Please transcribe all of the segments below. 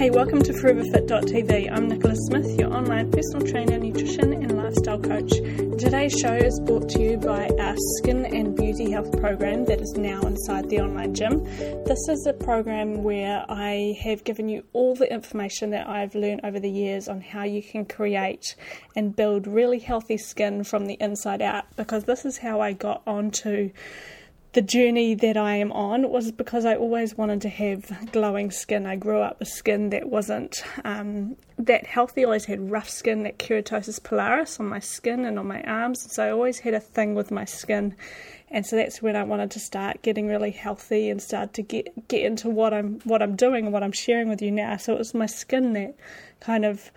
Hey, welcome to ForeverFit.tv. I'm Nicola Smith, your online personal trainer, nutrition, and lifestyle coach. Today's show is brought to you by our Skin and Beauty Health program that is now inside the online gym. This is a program where I have given you all the information that I've learned over the years on how you can create and build really healthy skin from the inside out because this is how I got onto the journey that I am on was because I always wanted to have glowing skin. I grew up with skin that wasn't um, that healthy. I always had rough skin, that keratosis pilaris on my skin and on my arms. So I always had a thing with my skin. And so that's when I wanted to start getting really healthy and start to get get into what I'm what I'm doing and what I'm sharing with you now. So it was my skin that kind of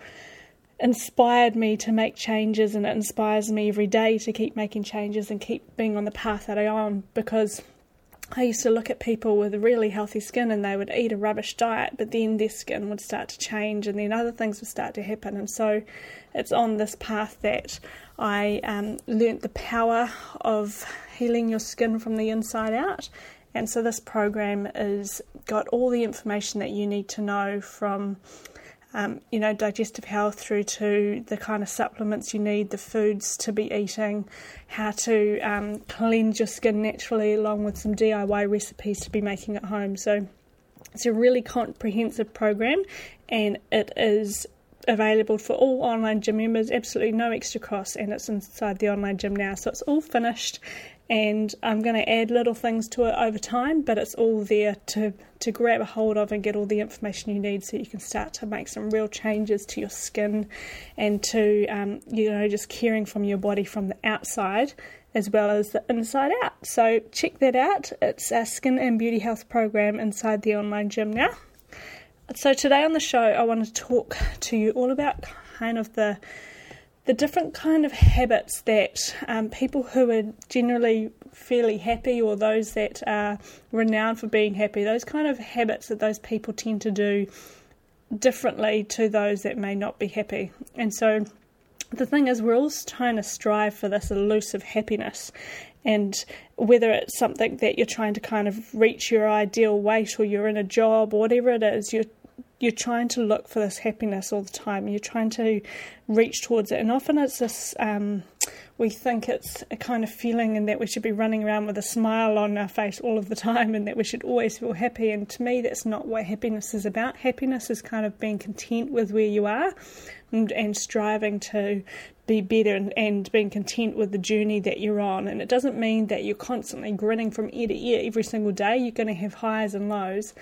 inspired me to make changes and it inspires me every day to keep making changes and keep being on the path that I'm on because I used to look at people with really healthy skin and they would eat a rubbish diet, but then their skin would start to change and then other things would start to happen. And so it's on this path that I um, learnt the power of healing your skin from the inside out. And so this program is got all the information that you need to know from um, you know, digestive health through to the kind of supplements you need, the foods to be eating, how to um, cleanse your skin naturally, along with some DIY recipes to be making at home. So it's a really comprehensive program and it is available for all online gym members, absolutely no extra cost, and it's inside the online gym now. So it's all finished and I'm going to add little things to it over time, but it's all there to, to grab a hold of and get all the information you need so you can start to make some real changes to your skin and to, um, you know, just caring from your body from the outside as well as the inside out. So check that out. It's our Skin and Beauty Health program inside the online gym now. So today on the show, I want to talk to you all about kind of the the different kind of habits that um, people who are generally fairly happy or those that are renowned for being happy, those kind of habits that those people tend to do differently to those that may not be happy. And so the thing is, we're all trying to strive for this elusive happiness. And whether it's something that you're trying to kind of reach your ideal weight or you're in a job or whatever it is, you're you're trying to look for this happiness all the time. You're trying to reach towards it, and often it's this. Um, we think it's a kind of feeling, and that we should be running around with a smile on our face all of the time, and that we should always feel happy. And to me, that's not what happiness is about. Happiness is kind of being content with where you are, and, and striving to be better and, and being content with the journey that you're on. And it doesn't mean that you're constantly grinning from ear to ear every single day. You're going to have highs and lows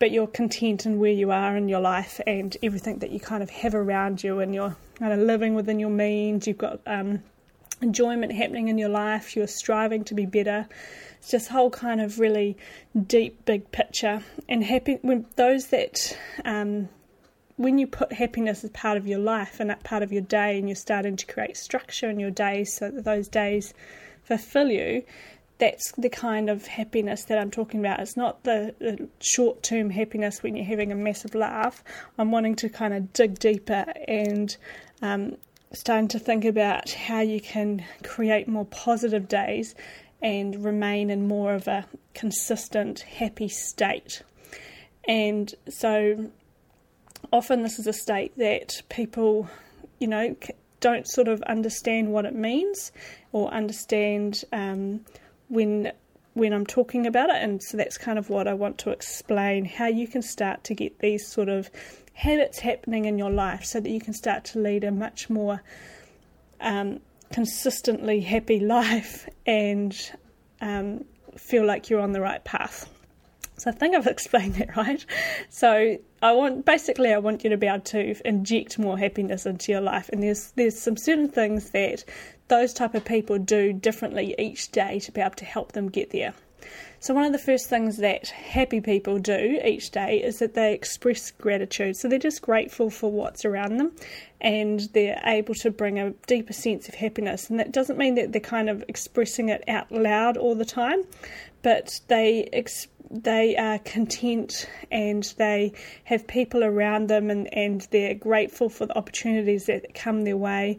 but you're content in where you are in your life and everything that you kind of have around you, and you're kind of living within your means. You've got um, enjoyment happening in your life. You're striving to be better. It's just whole kind of really deep, big picture. And happy when those that um, when you put happiness as part of your life and that part of your day, and you're starting to create structure in your days so that those days fulfill you, that's the kind of happiness that I'm talking about. It's not the, the short term happiness when you're having a massive laugh. I'm wanting to kind of dig deeper and um, starting to think about how you can create more positive days and remain in more of a consistent, happy state. And so often this is a state that people, you know, don't sort of understand what it means or understand um, when when I'm talking about it, and so that's kind of what I want to explain how you can start to get these sort of habits happening in your life so that you can start to lead a much more um, consistently happy life and um, feel like you're on the right path. So I think I've explained that right. So I want basically I want you to be able to inject more happiness into your life, and there's there's some certain things that those type of people do differently each day to be able to help them get there. So one of the first things that happy people do each day is that they express gratitude. So they're just grateful for what's around them and they're able to bring a deeper sense of happiness. And that doesn't mean that they're kind of expressing it out loud all the time, but they they are content and they have people around them and, and they're grateful for the opportunities that come their way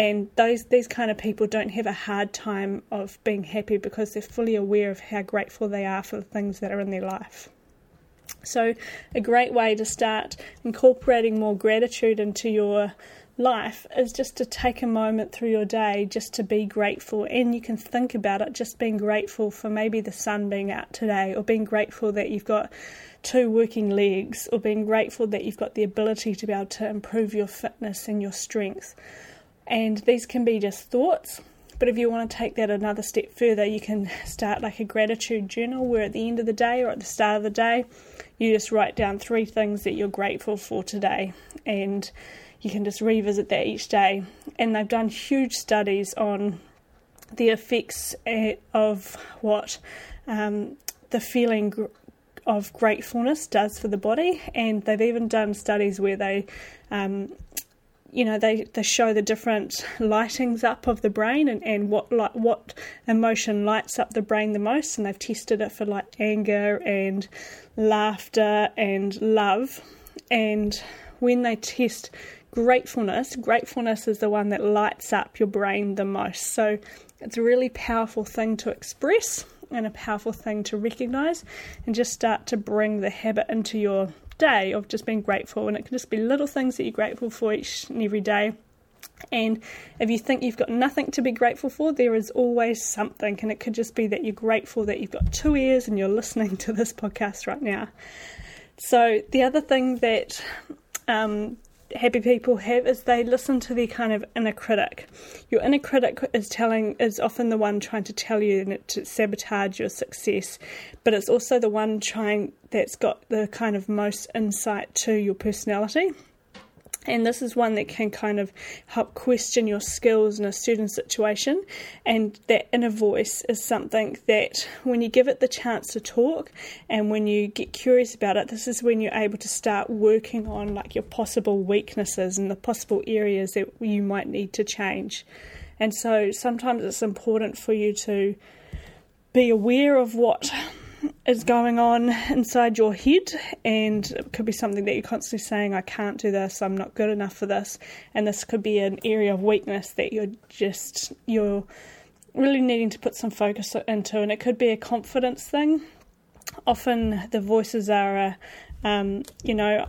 and those these kind of people don't have a hard time of being happy because they're fully aware of how grateful they are for the things that are in their life. So, a great way to start incorporating more gratitude into your life is just to take a moment through your day just to be grateful. And you can think about it just being grateful for maybe the sun being out today, or being grateful that you've got two working legs, or being grateful that you've got the ability to be able to improve your fitness and your strength. And these can be just thoughts. But if you want to take that another step further, you can start like a gratitude journal where at the end of the day or at the start of the day, you just write down three things that you're grateful for today. And you can just revisit that each day. And they've done huge studies on the effects eh, of what um, the feeling of gratefulness does for the body, and they've even done studies where they um, you know they, they show the different lightings up of the brain and, and what like what emotion lights up the brain the most and they've tested it for like anger and laughter and love and when they test gratefulness, gratefulness is the one that lights up your brain the most. So it's a really powerful thing to express and a powerful thing to recognize and just start to bring the habit into your day of just being grateful. And it can just be little things that you're grateful for each and every day. And if you think you've got nothing to be grateful for, there is always something. And it could just be that you're grateful that you've got two ears and you're listening to this podcast right now. So, the other thing that um, happy people have is they listen to their kind of inner critic. Your inner critic is telling is often the one trying to tell you to sabotage your success, but it's also the one trying that's got the kind of most insight to your personality. And this is one that can kind of help question your skills in a certain situation. And that inner voice is something that when you give it the chance to talk and when you get curious about it, this is when you're able to start working on like your possible weaknesses and the possible areas that you might need to change. And so sometimes it's important for you to be aware of what is going on inside your head, and it could be something that you're constantly saying, I can't do this, I'm not good enough for this, and this could be an area of weakness that you're just you're really needing to put some focus into, and it could be a confidence thing. Often the voices are, um, you know,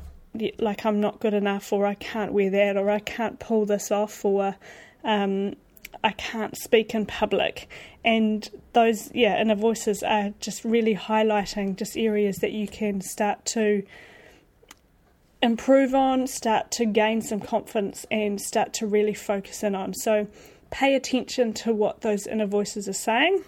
like I'm not good enough, or I can't wear that, or I can't pull this off, or um, I can't speak in public. And those, yeah, inner voices are just really highlighting just areas that you can start to improve on, start to gain some confidence, and start to really focus in on. So pay attention to what those inner voices are saying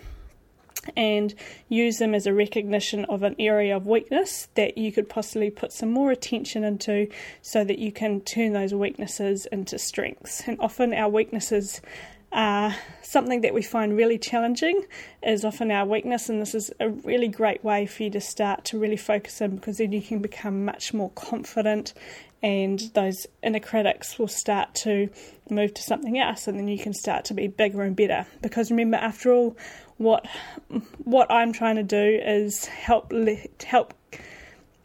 and use them as a recognition of an area of weakness that you could possibly put some more attention into so that you can turn those weaknesses into strengths. And often our weaknesses uh, something that we find really challenging is often our weakness, and this is a really great way for you to start to really focus in because then you can become much more confident, and those inner critics will start to move to something else, and then you can start to be bigger and better. Because remember, after all, what what I'm trying to do is help help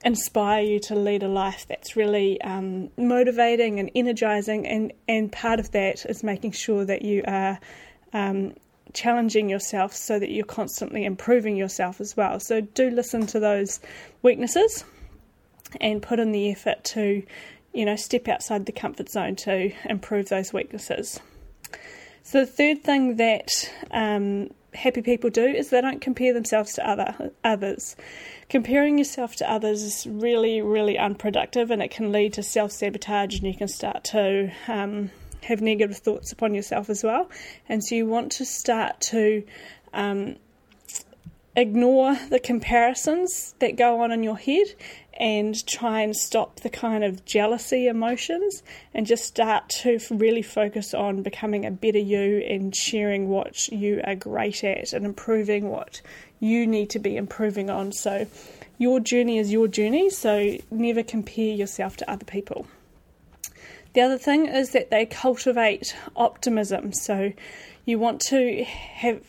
inspire you to lead a life that's really um, motivating and energizing. And, and part of that is making sure that you are um, challenging yourself so that you're constantly improving yourself as well. So do listen to those weaknesses and put in the effort to, you know, step outside the comfort zone to improve those weaknesses. So the third thing that um, happy people do is they don't compare themselves to other others. Comparing yourself to others is really, really unproductive, and it can lead to self sabotage, and you can start to um, have negative thoughts upon yourself as well. And so you want to start to um, ignore the comparisons that go on in your head and try and stop the kind of jealousy emotions and just start to really focus on becoming a better you and sharing what you are great at and improving what you need to be improving on. So, your journey is your journey, so never compare yourself to other people. The other thing is that they cultivate optimism. So, you want to have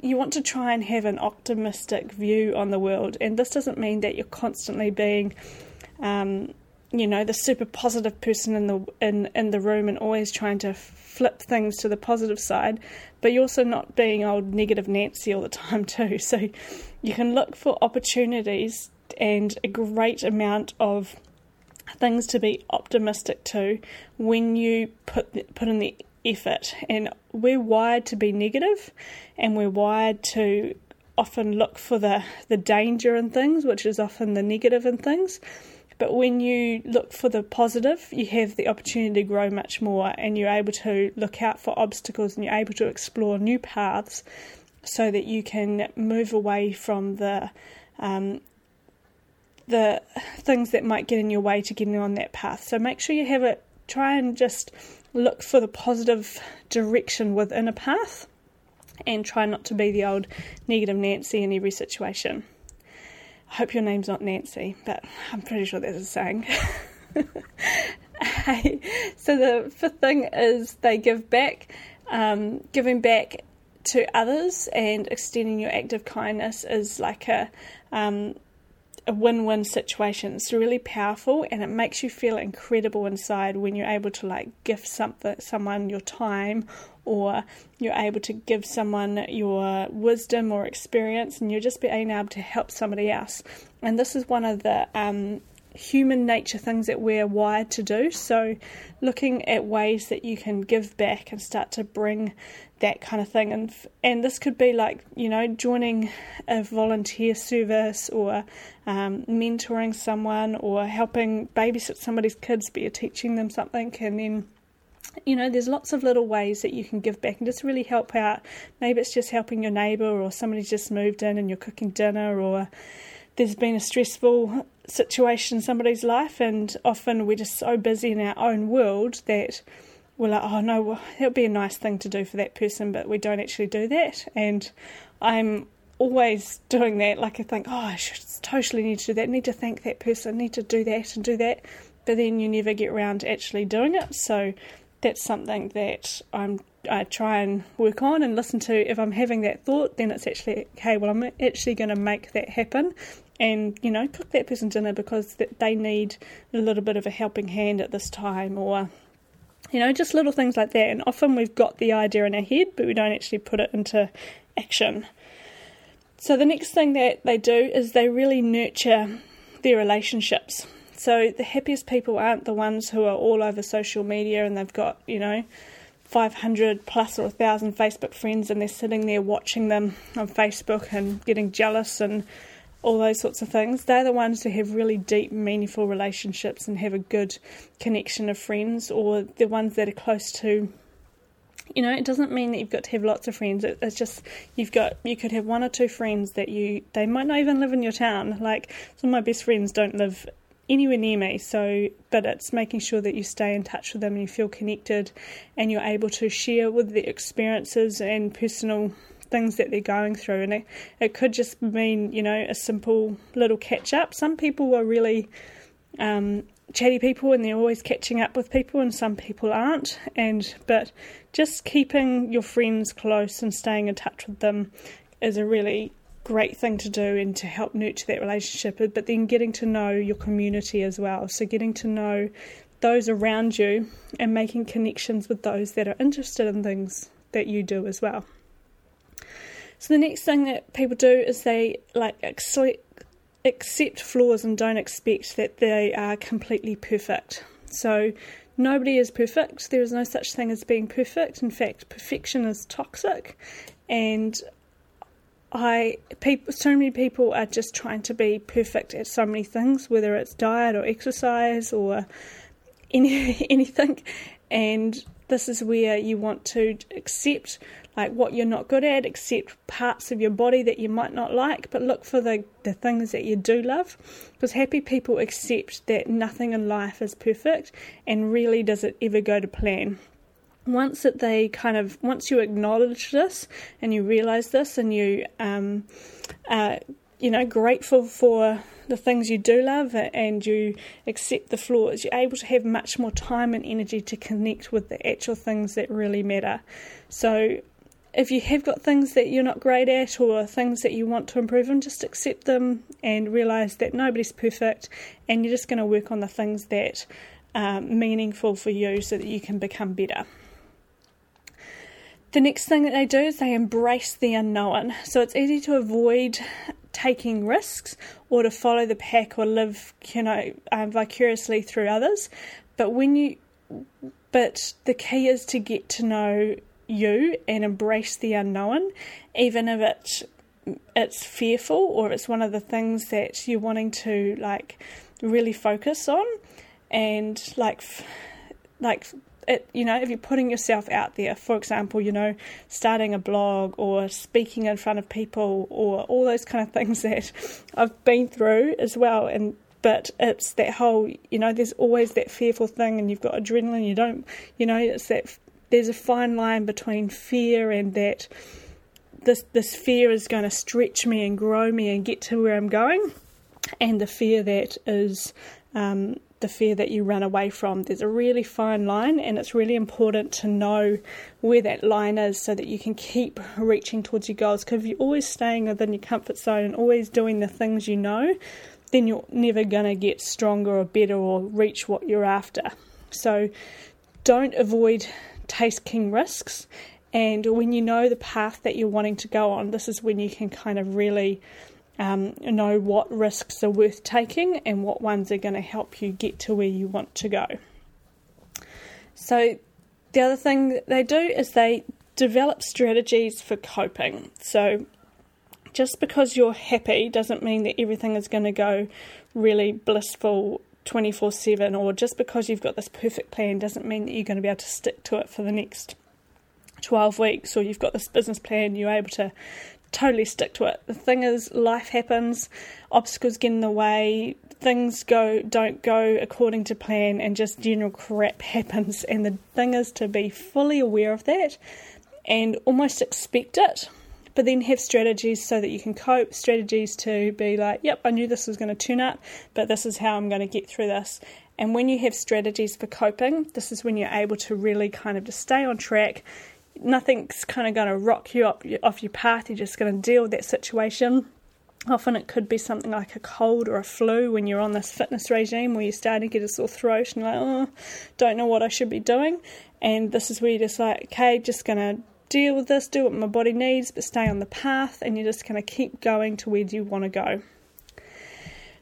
you want to try and have an optimistic view on the world, and this doesn't mean that you're constantly being, um, you know, the super positive person in the in in the room and always trying to flip things to the positive side, but you're also not being old negative Nancy all the time too. So you can look for opportunities and a great amount of things to be optimistic to when you put put in the effort. And we're wired to be negative, and we're wired to often look for the the danger in things, which is often the negative in things. But when you look for the positive, you have the opportunity to grow much more, and you're able to look out for obstacles, and you're able to explore new paths, so that you can move away from the um, the things that might get in your way to getting on that path. So make sure you have it. Try and just look for the positive direction within a path, and try not to be the old negative Nancy in every situation. I hope your name's not Nancy, but I'm pretty sure that's a saying. so the fifth thing is they give back. Um, giving back to others and extending your act of kindness is like a um, a win-win situation. It's really powerful and it makes you feel incredible inside when you're able to like give something someone your time or you're able to give someone your wisdom or experience and you're just being able to help somebody else. And this is one of the um, human nature things that we're wired to do. So, looking at ways that you can give back and start to bring that kind of thing, and and this could be like you know joining a volunteer service or um, mentoring someone or helping babysit somebody's kids, but you're teaching them something, and then you know, there's lots of little ways that you can give back. And just really help out. Maybe it's just helping your neighbour, or somebody's just moved in and you're cooking dinner, or there's been a stressful situation in somebody's life, and often we're just so busy in our own world that we're like, oh no, well, it would be a nice thing to do for that person, but we don't actually do that. And I'm always doing that. Like I think, oh, I should totally need to do that. Need to thank that person. Need to do that and do that. But then you never get around to actually doing it. So that's something that I'm I try and work on and listen to. If I'm having that thought, then it's actually okay. Well, I'm actually going to make that happen, and you know cook that person dinner because they need a little bit of a helping hand at this time or you know just little things like that. And often we've got the idea in our head but we don't actually put it into action. So the next thing that they do is they really nurture their relationships. So the happiest people aren't the ones who are all over social media and they've got you know 500 plus or 1,000 Facebook friends and they're sitting there watching them on Facebook and getting jealous and all those sorts of things. They're the ones who have really deep, meaningful relationships and have a good connection of friends, or the ones that are close to. You know, it doesn't mean that you've got to have lots of friends. It's just you've got you could have one or two friends that you they might not even live in your town. Like some of my best friends don't live anywhere near me. So, but it's making sure that you stay in touch with them and you feel connected, and you're able to share with the experiences and personal things that they're going through. And it, it could just mean, you know, a simple little catch up. Some people are really um, chatty people and they're always catching up with people, and some people aren't. And but just keeping your friends close and staying in touch with them is a really great thing to do and to help nurture that relationship. But then getting to know your community as well. So getting to know those around you and making connections with those that are interested in things that you do as well. So the next thing that people do is they like accept flaws and don't expect that they are completely perfect. So nobody is perfect. There is no such thing as being perfect. In fact, perfection is toxic, and I people so many people are just trying to be perfect at so many things, whether it's diet or exercise or any anything, and this is where you want to accept like what you're not good at, accept parts of your body that you might not like, but look for the, the things that you do love. Because happy people accept that nothing in life is perfect and really does it ever go to plan. Once that they kind of once you acknowledge this and you realize this and you um, are you know grateful for the things you do love and you accept the flaws, you're able to have much more time and energy to connect with the actual things that really matter. So if you have got things that you're not great at or things that you want to improve on, just accept them and realize that nobody's perfect and you're just going to work on the things that are meaningful for you so that you can become better. The next thing that they do is they embrace the unknown. So it's easy to avoid taking risks or to follow the pack or live, you know, um, vicariously through others. But when you, but the key is to get to know you and embrace the unknown, even if it's it's fearful or it's one of the things that you're wanting to like really focus on, and like like it, you know, if you're putting yourself out there, for example, you know, starting a blog or speaking in front of people or all those kind of things that I've been through as well. And but it's that whole, you know, there's always that fearful thing, and you've got adrenaline. You don't, you know, it's that there's a fine line between fear and that this this fear is going to stretch me and grow me and get to where I'm going, and the fear that is um, the fear that you run away from. There's a really fine line, and it's really important to know where that line is so that you can keep reaching towards your goals. Because if you're always staying within your comfort zone and always doing the things you know, then you're never going to get stronger or better or reach what you're after. So don't avoid taking risks. And when you know the path that you're wanting to go on, this is when you can kind of really um, know what risks are worth taking and what ones are going to help you get to where you want to go. So, the other thing they do is they develop strategies for coping. So, just because you're happy doesn't mean that everything is going to go really blissful 24 7, or just because you've got this perfect plan doesn't mean that you're going to be able to stick to it for the next 12 weeks, or you've got this business plan, you're able to totally stick to it. The thing is, life happens, obstacles get in the way, things go don't go according to plan, and just general crap happens. And the thing is to be fully aware of that and almost expect it, but then have strategies so that you can cope. Strategies to be like, yep, I knew this was going to turn up, but this is how I'm going to get through this. And when you have strategies for coping, this is when you're able to really kind of just stay on track nothing's kind of going to rock you up off your path. You're just going to deal with that situation. Often it could be something like a cold or a flu when you're on this fitness regime where you're starting to get a sore throat and like, oh, don't know what I should be doing. And this is where you're just like, okay, just going to deal with this, do what my body needs, but stay on the path, and you're just going to keep going to where you want to go.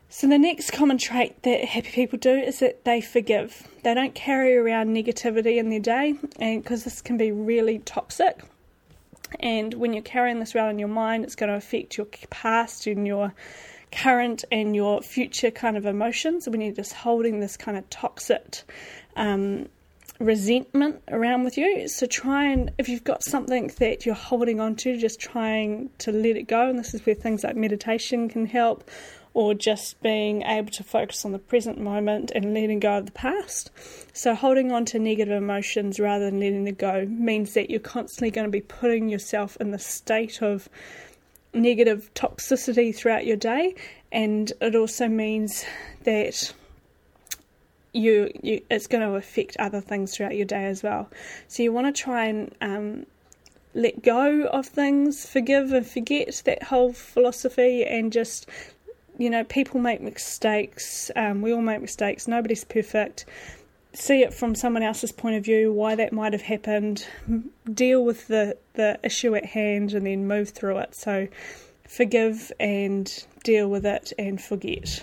So, the next common trait that happy people do is that they forgive. They don't carry around negativity in their day, and because this can be really toxic. And when you're carrying this around in your mind, it's going to affect your past and your current and your future kind of emotions. When you're just holding this kind of toxic um, resentment around with you. So try and, if you've got something that you're holding on to, just trying to let it go. And this is where things like meditation can help, or just being able to focus on the present moment and letting go of the past. So, holding on to negative emotions rather than letting them go means that you're constantly going to be putting yourself in the state of negative toxicity throughout your day, and it also means that you, you it's going to affect other things throughout your day as well. So, you want to try and um, let go of things, forgive and forget that whole philosophy, and just you know, people make mistakes. Um, we all make mistakes. Nobody's perfect. See it from someone else's point of view, why that might have happened. Deal with the, the issue at hand and then move through it. So forgive and deal with it and forget.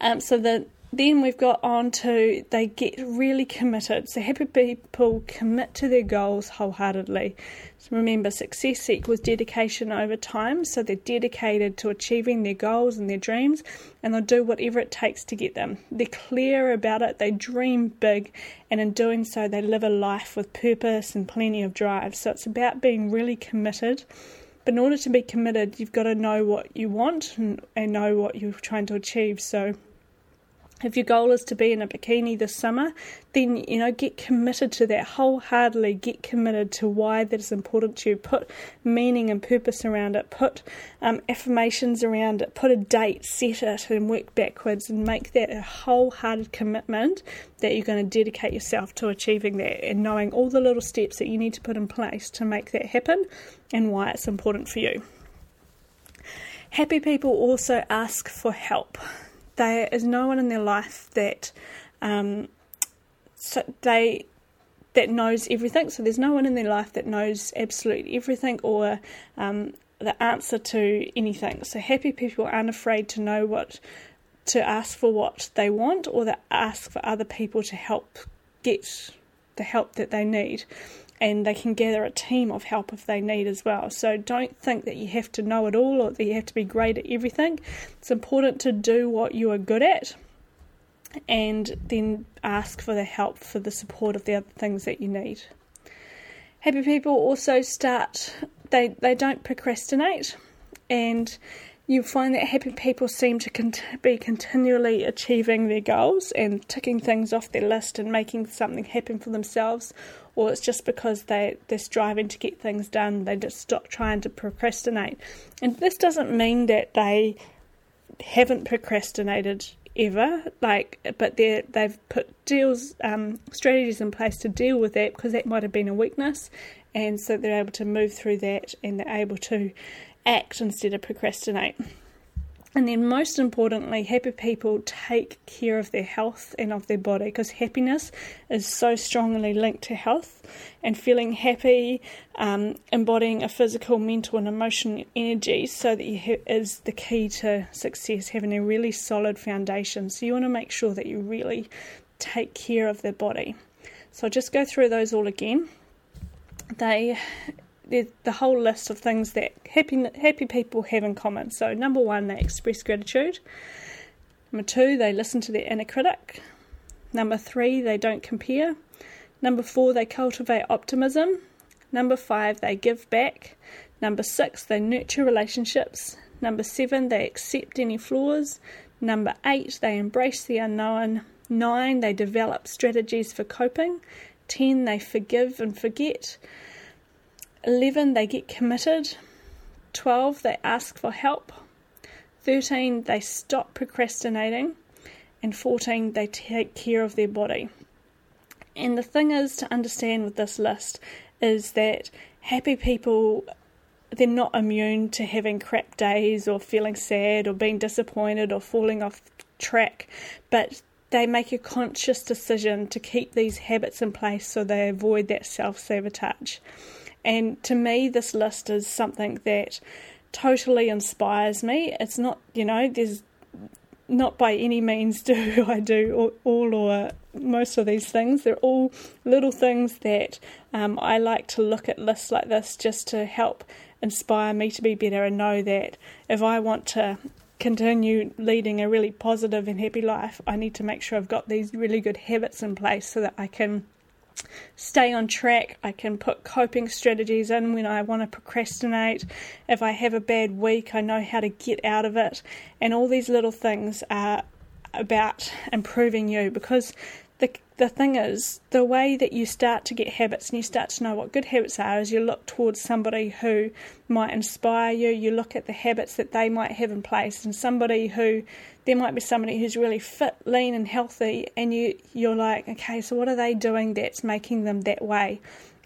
Um, so the then we've got on to they get really committed. So happy people commit to their goals wholeheartedly. So remember, success equals dedication over time. So they're dedicated to achieving their goals and their dreams, and they'll do whatever it takes to get them. They're clear about it. They dream big, and in doing so, they live a life with purpose and plenty of drive. So it's about being really committed. But in order to be committed, you've got to know what you want and, and know what you're trying to achieve. So if your goal is to be in a bikini this summer, then you know get committed to that wholeheartedly. Get committed to why that is important to you. Put meaning and purpose around it. Put um, affirmations around it. Put a date, set it, and work backwards, and make that a wholehearted commitment that you're going to dedicate yourself to achieving that, and knowing all the little steps that you need to put in place to make that happen, and why it's important for you. Happy people also ask for help there is no one in their life that um, so they that knows everything. So there's no one in their life that knows absolutely everything or um, the answer to anything. So happy people aren't afraid to know what to ask for what they want or to ask for other people to help get the help that they need. And they can gather a team of help if they need as well. So don't think that you have to know it all or that you have to be great at everything. It's important to do what you are good at and then ask for the help for the support of the other things that you need. Happy people also start, they, they don't procrastinate, and you find that happy people seem to cont- be continually achieving their goals and ticking things off their list and making something happen for themselves, or it's just because they, they're striving to get things done, they just stop trying to procrastinate. And this doesn't mean that they haven't procrastinated ever. Like, but they they've put deals um, strategies in place to deal with that because that might have been a weakness, and so they're able to move through that and they're able to act instead of procrastinate. And then, most importantly, happy people take care of their health and of their body because happiness is so strongly linked to health. And feeling happy, um, embodying a physical, mental, and emotional energy so that you ha- is the key to success, having a really solid foundation. So, you want to make sure that you really take care of their body. So, I'll just go through those all again. They the whole list of things that happy happy people have in common. So number one, they express gratitude. Number two, they listen to their inner critic. Number three, they don't compare. Number four, they cultivate optimism. Number five, they give back. Number six, they nurture relationships. Number seven, they accept any flaws. Number eight, they embrace the unknown. Nine, they develop strategies for coping. Ten, they forgive and forget. 11 they get committed. 12 they ask for help. 13 they stop procrastinating. And 14 they take care of their body. And the thing is to understand with this list is that happy people they're not immune to having crap days or feeling sad or being disappointed or falling off track but they make a conscious decision to keep these habits in place so they avoid that self sabotage. And to me, this list is something that totally inspires me. It's not, you know, there's not by any means do I do all, or most of these things. They're all little things that um, I like to look at lists like this just to help inspire me to be better and know that if I want to continue leading a really positive and happy life, I need to make sure I've got these really good habits in place so that I can stay on track. I can put coping strategies in when I want to procrastinate. If I have a bad week, I know how to get out of it. And all these little things are about improving you because the thing is, the way that you start to get habits and you start to know what good habits are is you look towards somebody who might inspire you. You look at the habits that they might have in place, and somebody who there might be somebody who's really fit, lean, and healthy, and you you're like, okay, so what are they doing that's making them that way?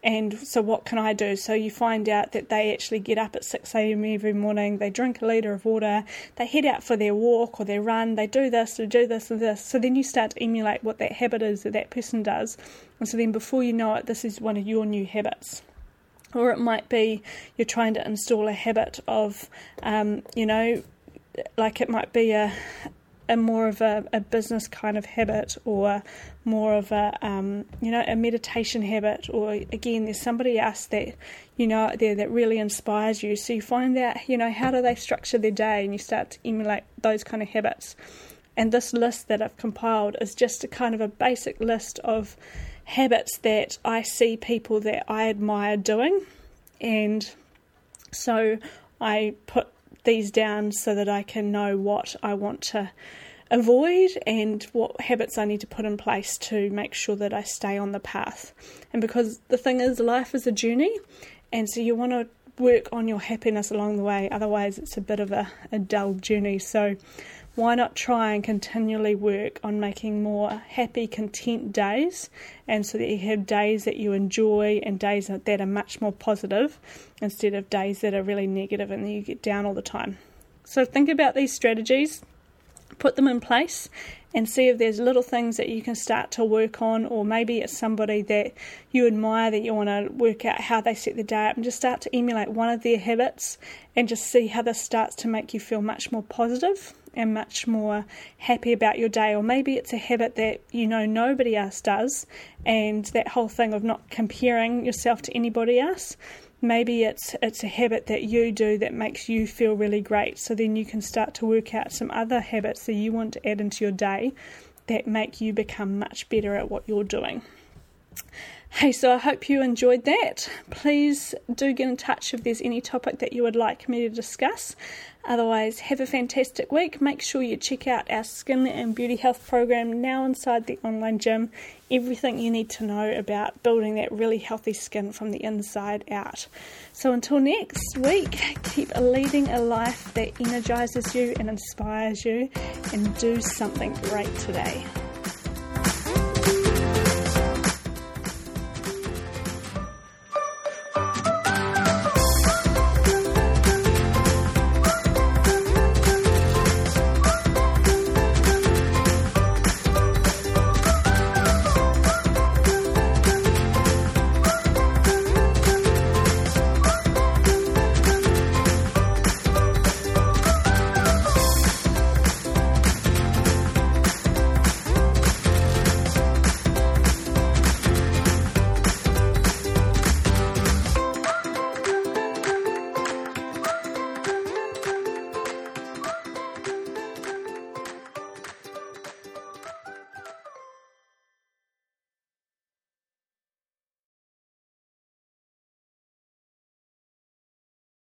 And so, what can I do? So, you find out that they actually get up at 6 a.m. every morning, they drink a litre of water, they head out for their walk or their run, they do this, they do this, and this. So, then you start to emulate what that habit is that that person does. And so, then before you know it, this is one of your new habits. Or it might be you're trying to install a habit of, um, you know, like it might be a, a more of a, a business kind of habit or more of a um, you know a meditation habit or again there's somebody else that you know out there that really inspires you. So you find out you know how do they structure their day and you start to emulate those kind of habits. And this list that I've compiled is just a kind of a basic list of habits that I see people that I admire doing. And so I put these down so that I can know what I want to avoid and what habits I need to put in place to make sure that I stay on the path. And because the thing is, life is a journey, and so you want to work on your happiness along the way, otherwise, it's a bit of a, a dull journey. So, why not try and continually work on making more happy, content days, and so that you have days that you enjoy and days that are much more positive instead of days that are really negative and you get down all the time. So, think about these strategies put them in place and see if there's little things that you can start to work on, or maybe it's somebody that you admire that you want to work out how they set the day up and just start to emulate one of their habits and just see how this starts to make you feel much more positive and much more happy about your day. Or maybe it's a habit that you know nobody else does, and that whole thing of not comparing yourself to anybody else maybe it's it's a habit that you do that makes you feel really great. So then you can start to work out some other habits that you want to add into your day that make you become much better at what you're doing Hey, so I hope you enjoyed that. Please do get in touch if there's any topic that you would like me to discuss. Otherwise, have a fantastic week. Make sure you check out our skin and beauty health program now inside the online gym. Everything you need to know about building that really healthy skin from the inside out. So until next week, keep leading a life that energizes you and inspires you, and do something great today.